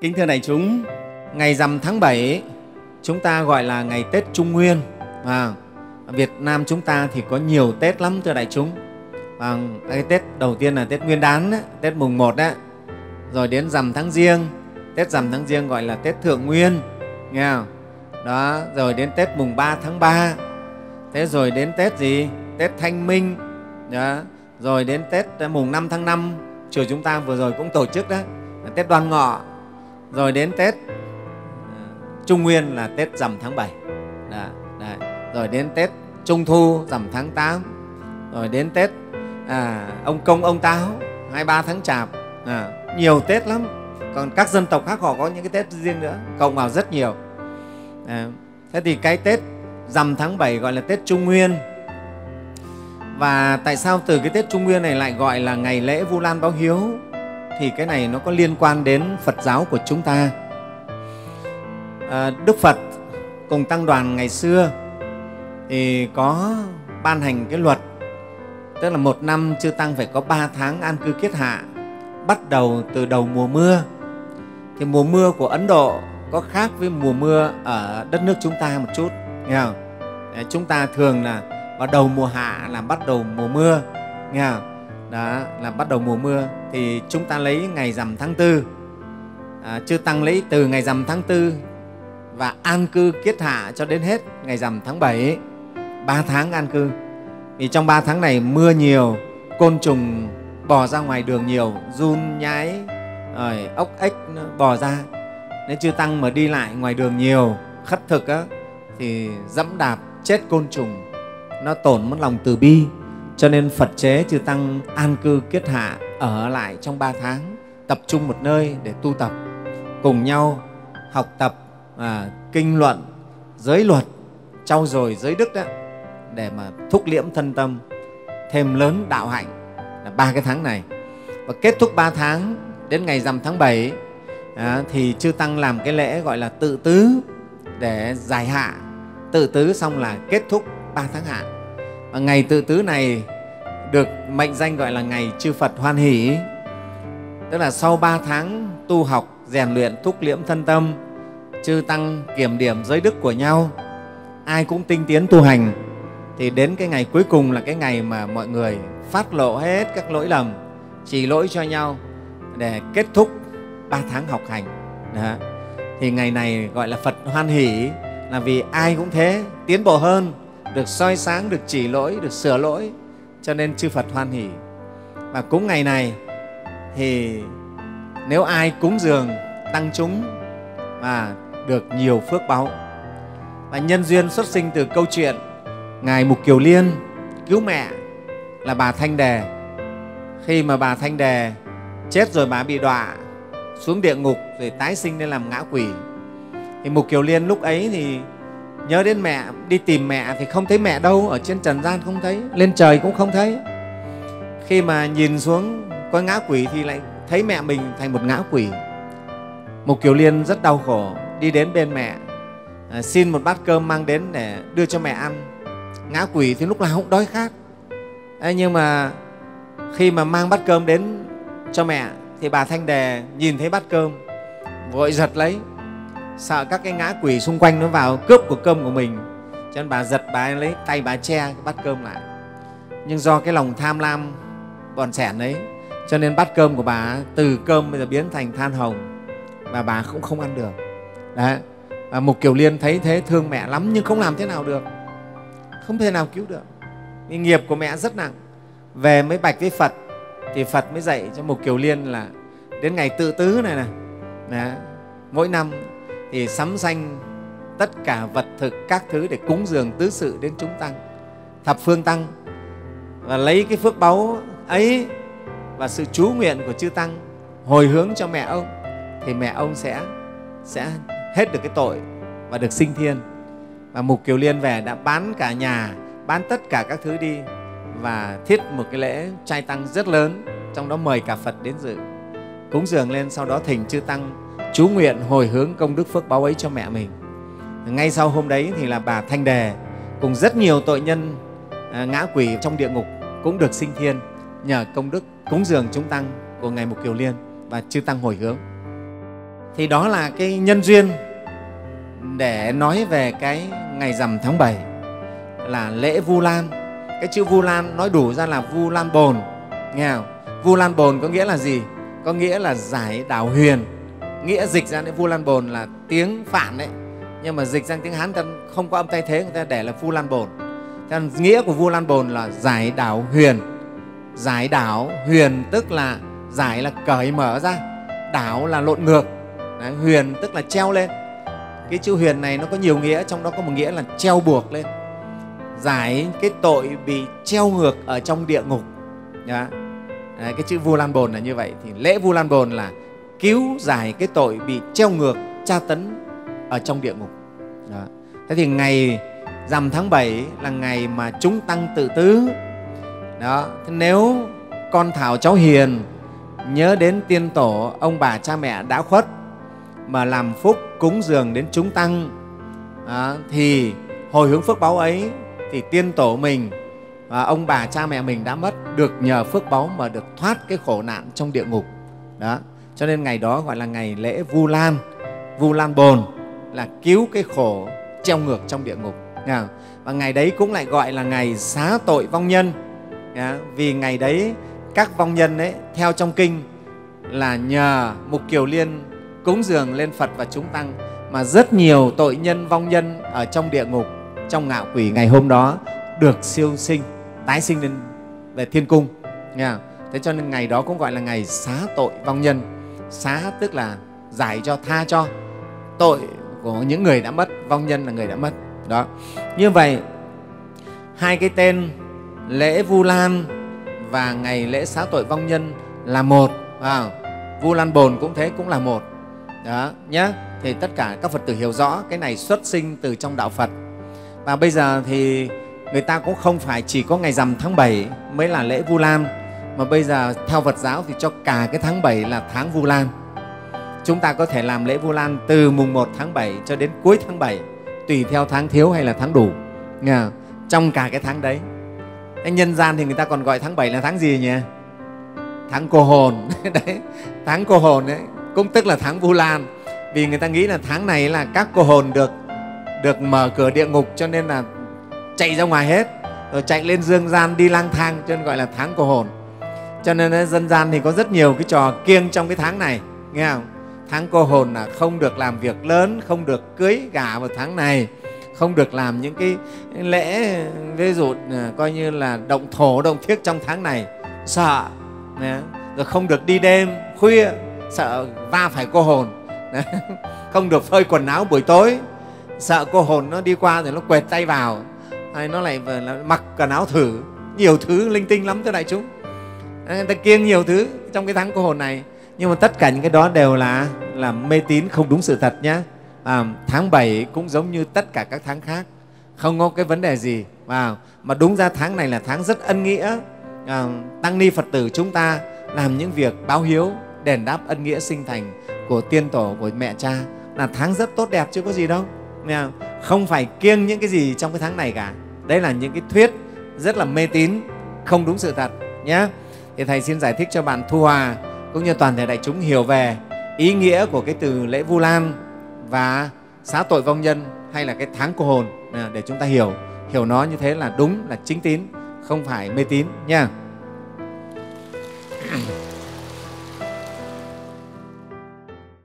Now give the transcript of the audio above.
Kính thưa đại chúng, ngày rằm tháng 7 chúng ta gọi là ngày Tết Trung Nguyên. À, Việt Nam chúng ta thì có nhiều Tết lắm thưa đại chúng. À, cái Tết đầu tiên là Tết Nguyên đán, ấy, Tết mùng 1 đấy. Rồi đến rằm tháng riêng, Tết rằm tháng riêng gọi là Tết Thượng Nguyên, nghe không? Đó, rồi đến Tết mùng 3 tháng 3. Thế rồi đến Tết gì? Tết Thanh Minh. Đó. Rồi đến Tết à, mùng 5 tháng 5, chùa chúng ta vừa rồi cũng tổ chức đó, Tết Đoan Ngọ rồi đến Tết Trung Nguyên là Tết rằm tháng 7 đấy. rồi đến Tết Trung Thu rằm tháng 8 rồi đến Tết à, ông Công ông Táo 23 tháng Chạp. À, nhiều Tết lắm. Còn các dân tộc khác họ có những cái Tết riêng nữa. Cộng vào rất nhiều. À, thế thì cái Tết rằm tháng 7 gọi là Tết Trung Nguyên. Và tại sao từ cái Tết Trung Nguyên này lại gọi là ngày lễ Vu Lan báo hiếu? Thì cái này nó có liên quan đến Phật giáo của chúng ta. À, Đức Phật cùng tăng đoàn ngày xưa thì có ban hành cái luật tức là một năm chư tăng phải có ba tháng an cư kiết hạ bắt đầu từ đầu mùa mưa thì mùa mưa của ấn độ có khác với mùa mưa ở đất nước chúng ta một chút nghe không? chúng ta thường là vào đầu mùa hạ là bắt đầu mùa mưa nghe không? Đó là bắt đầu mùa mưa thì chúng ta lấy ngày rằm tháng tư. À, chư tăng lấy từ ngày rằm tháng tư và an cư kiết hạ cho đến hết ngày rằm tháng 7 ba tháng an cư. Vì trong ba tháng này mưa nhiều côn trùng bò ra ngoài đường nhiều run nhái rồi ốc ếch bò ra. Nên chư tăng mà đi lại ngoài đường nhiều khất thực á, thì dẫm đạp chết côn trùng nó tổn mất lòng từ bi cho nên Phật chế chư Tăng an cư kiết hạ ở lại trong ba tháng, tập trung một nơi để tu tập, cùng nhau học tập à, kinh luận, giới luật, trau dồi giới đức đó, để mà thúc liễm thân tâm, thêm lớn đạo hạnh là ba cái tháng này. Và kết thúc ba tháng đến ngày rằm tháng 7 à, thì chư Tăng làm cái lễ gọi là tự tứ để giải hạ. Tự tứ xong là kết thúc ba tháng hạ ngày tự tứ này được mệnh danh gọi là ngày chư Phật hoan hỷ. Tức là sau ba tháng tu học, rèn luyện, thúc liễm thân tâm, chư tăng kiểm điểm giới đức của nhau, ai cũng tinh tiến tu hành, thì đến cái ngày cuối cùng là cái ngày mà mọi người phát lộ hết các lỗi lầm chỉ lỗi cho nhau để kết thúc ba tháng học hành. Đó. thì ngày này gọi là phật hoan hỷ là vì ai cũng thế, tiến bộ hơn được soi sáng, được chỉ lỗi, được sửa lỗi, cho nên chư Phật hoan hỷ. Và cúng ngày này thì nếu ai cúng dường tăng chúng mà được nhiều phước báu. Và nhân duyên xuất sinh từ câu chuyện Ngài Mục Kiều Liên cứu mẹ là bà Thanh Đề. Khi mà bà Thanh Đề chết rồi bà bị đọa xuống địa ngục rồi tái sinh lên làm ngã quỷ. Thì Mục Kiều Liên lúc ấy thì nhớ đến mẹ đi tìm mẹ thì không thấy mẹ đâu ở trên trần gian không thấy lên trời cũng không thấy. Khi mà nhìn xuống có ngã quỷ thì lại thấy mẹ mình thành một ngã quỷ. Một kiều liên rất đau khổ đi đến bên mẹ à, xin một bát cơm mang đến để đưa cho mẹ ăn. Ngã quỷ thì lúc nào cũng đói khát. À, nhưng mà khi mà mang bát cơm đến cho mẹ thì bà thanh đề nhìn thấy bát cơm vội giật lấy sợ các cái ngã quỷ xung quanh nó vào cướp của cơm của mình. Cho nên bà giật bà lấy tay bà che, bắt cơm lại. Nhưng do cái lòng tham lam bòn sẻn đấy cho nên bát cơm của bà từ cơm bây giờ biến thành than hồng và bà cũng không ăn được. Đấy, và mục kiều liên thấy thế, thương mẹ lắm nhưng không làm thế nào được. Không thể nào cứu được. Cái nghiệp của mẹ rất nặng. Về mới bạch với phật thì phật mới dạy cho mục kiều liên là đến ngày tự tứ này này mỗi năm thì sắm sanh tất cả vật thực các thứ để cúng dường tứ sự đến chúng tăng, thập phương tăng, và lấy cái phước báu ấy và sự chú nguyện của chư tăng hồi hướng cho mẹ ông, thì mẹ ông sẽ sẽ hết được cái tội và được sinh thiên. Và mục kiều liên về đã bán cả nhà, bán tất cả các thứ đi và thiết một cái lễ trai tăng rất lớn, trong đó mời cả phật đến dự. Cúng dường lên, sau đó thỉnh chư tăng chú nguyện hồi hướng công đức phước báo ấy cho mẹ mình ngay sau hôm đấy thì là bà thanh đề cùng rất nhiều tội nhân à, ngã quỷ trong địa ngục cũng được sinh thiên nhờ công đức cúng dường chúng tăng của ngài mục kiều liên và chư tăng hồi hướng thì đó là cái nhân duyên để nói về cái ngày rằm tháng 7 là lễ Vu Lan. Cái chữ Vu Lan nói đủ ra là Vu Lan Bồn, nghe không? Vu Lan Bồn có nghĩa là gì? Có nghĩa là giải đảo huyền. Nghĩa dịch ra đến Vu Lan Bồn là tiếng phản đấy. Nhưng mà dịch sang tiếng Hán ta không có âm thay thế người ta để là Vu Lan Bồn. Thế nghĩa của Vu Lan Bồn là giải đảo huyền. Giải đảo huyền tức là giải là cởi mở ra, đảo là lộn ngược. Đấy, huyền tức là treo lên cái chữ huyền này nó có nhiều nghĩa trong đó có một nghĩa là treo buộc lên giải cái tội bị treo ngược ở trong địa ngục Đấy, cái chữ vu lan bồn là như vậy thì lễ vu lan bồn là cứu giải cái tội bị treo ngược tra tấn ở trong địa ngục. Đó. thế thì ngày rằm tháng 7 là ngày mà chúng tăng tự tứ. Đó. Thế nếu con thảo cháu hiền nhớ đến tiên tổ ông bà cha mẹ đã khuất mà làm phúc cúng dường đến chúng tăng đó, thì hồi hướng phước báo ấy thì tiên tổ mình và ông bà cha mẹ mình đã mất được nhờ phước báo mà được thoát cái khổ nạn trong địa ngục. Đó cho nên ngày đó gọi là ngày lễ vu lan. Vu lan bồn là cứu cái khổ treo ngược trong địa ngục. Và ngày đấy cũng lại gọi là ngày xá tội vong nhân. Vì ngày đấy các vong nhân ấy theo trong kinh là nhờ mục kiều liên cúng dường lên Phật và chúng tăng mà rất nhiều tội nhân vong nhân ở trong địa ngục trong ngạo quỷ ngày hôm đó được siêu sinh tái sinh lên về thiên cung. Nha, thế cho nên ngày đó cũng gọi là ngày xá tội vong nhân xá tức là giải cho tha cho. Tội của những người đã mất vong nhân là người đã mất. Đó. Như vậy hai cái tên lễ vu lan và ngày lễ xá tội vong nhân là một. À, vu lan bồn cũng thế cũng là một. Đó nhé thì tất cả các phật tử hiểu rõ cái này xuất sinh từ trong đạo phật. Và bây giờ thì người ta cũng không phải chỉ có ngày rằm tháng 7 mới là lễ vu lan mà bây giờ theo phật giáo thì cho cả cái tháng 7 là tháng vu lan. Chúng ta có thể làm lễ vu lan từ mùng 1 tháng 7 cho đến cuối tháng 7 tùy theo tháng thiếu hay là tháng đủ. Nghe trong cả cái tháng đấy. Cái nhân gian thì người ta còn gọi tháng 7 là tháng gì nhỉ? Tháng cô hồn. Đấy, tháng cô hồn đấy. Cũng tức là tháng Vu Lan. Vì người ta nghĩ là tháng này là các cô hồn được được mở cửa địa ngục cho nên là chạy ra ngoài hết. Rồi chạy lên dương gian đi lang thang cho nên gọi là tháng cô hồn cho nên eh, dân gian thì có rất nhiều cái trò kiêng trong cái tháng này, nghe không? Tháng cô hồn là không được làm việc lớn, không được cưới gả vào tháng này, không được làm những cái lễ, ví dụ à, coi như là động thổ, động thiết trong tháng này. Sợ rồi không được đi đêm, khuya, sợ va phải cô hồn. Không được phơi quần áo buổi tối. Sợ cô hồn nó đi qua rồi nó quẹt tay vào, hay nó lại mặc quần áo thử. Nhiều thứ linh tinh lắm thưa đại chúng người ta kiêng nhiều thứ trong cái tháng cô hồn này. Nhưng mà tất cả những cái đó đều là là mê tín không đúng sự thật nhé à, tháng 7 cũng giống như tất cả các tháng khác. Không có cái vấn đề gì. À, mà đúng ra tháng này là tháng rất ân nghĩa. À, tăng ni phật tử chúng ta làm những việc báo hiếu đền đáp ân nghĩa sinh thành của tiên tổ của mẹ cha là tháng rất tốt đẹp chứ có gì đâu. Không? Phải kiêng những cái gì trong cái tháng này cả. Đấy là những cái thuyết rất là mê tín không đúng sự thật nhé thì thầy xin giải thích cho bạn thu hòa cũng như toàn thể đại chúng hiểu về ý nghĩa của cái từ lễ vu lan và xá tội vong nhân hay là cái tháng cô hồn. Để chúng ta hiểu hiểu nó như thế là đúng, là chính tín, không phải mê tín nha.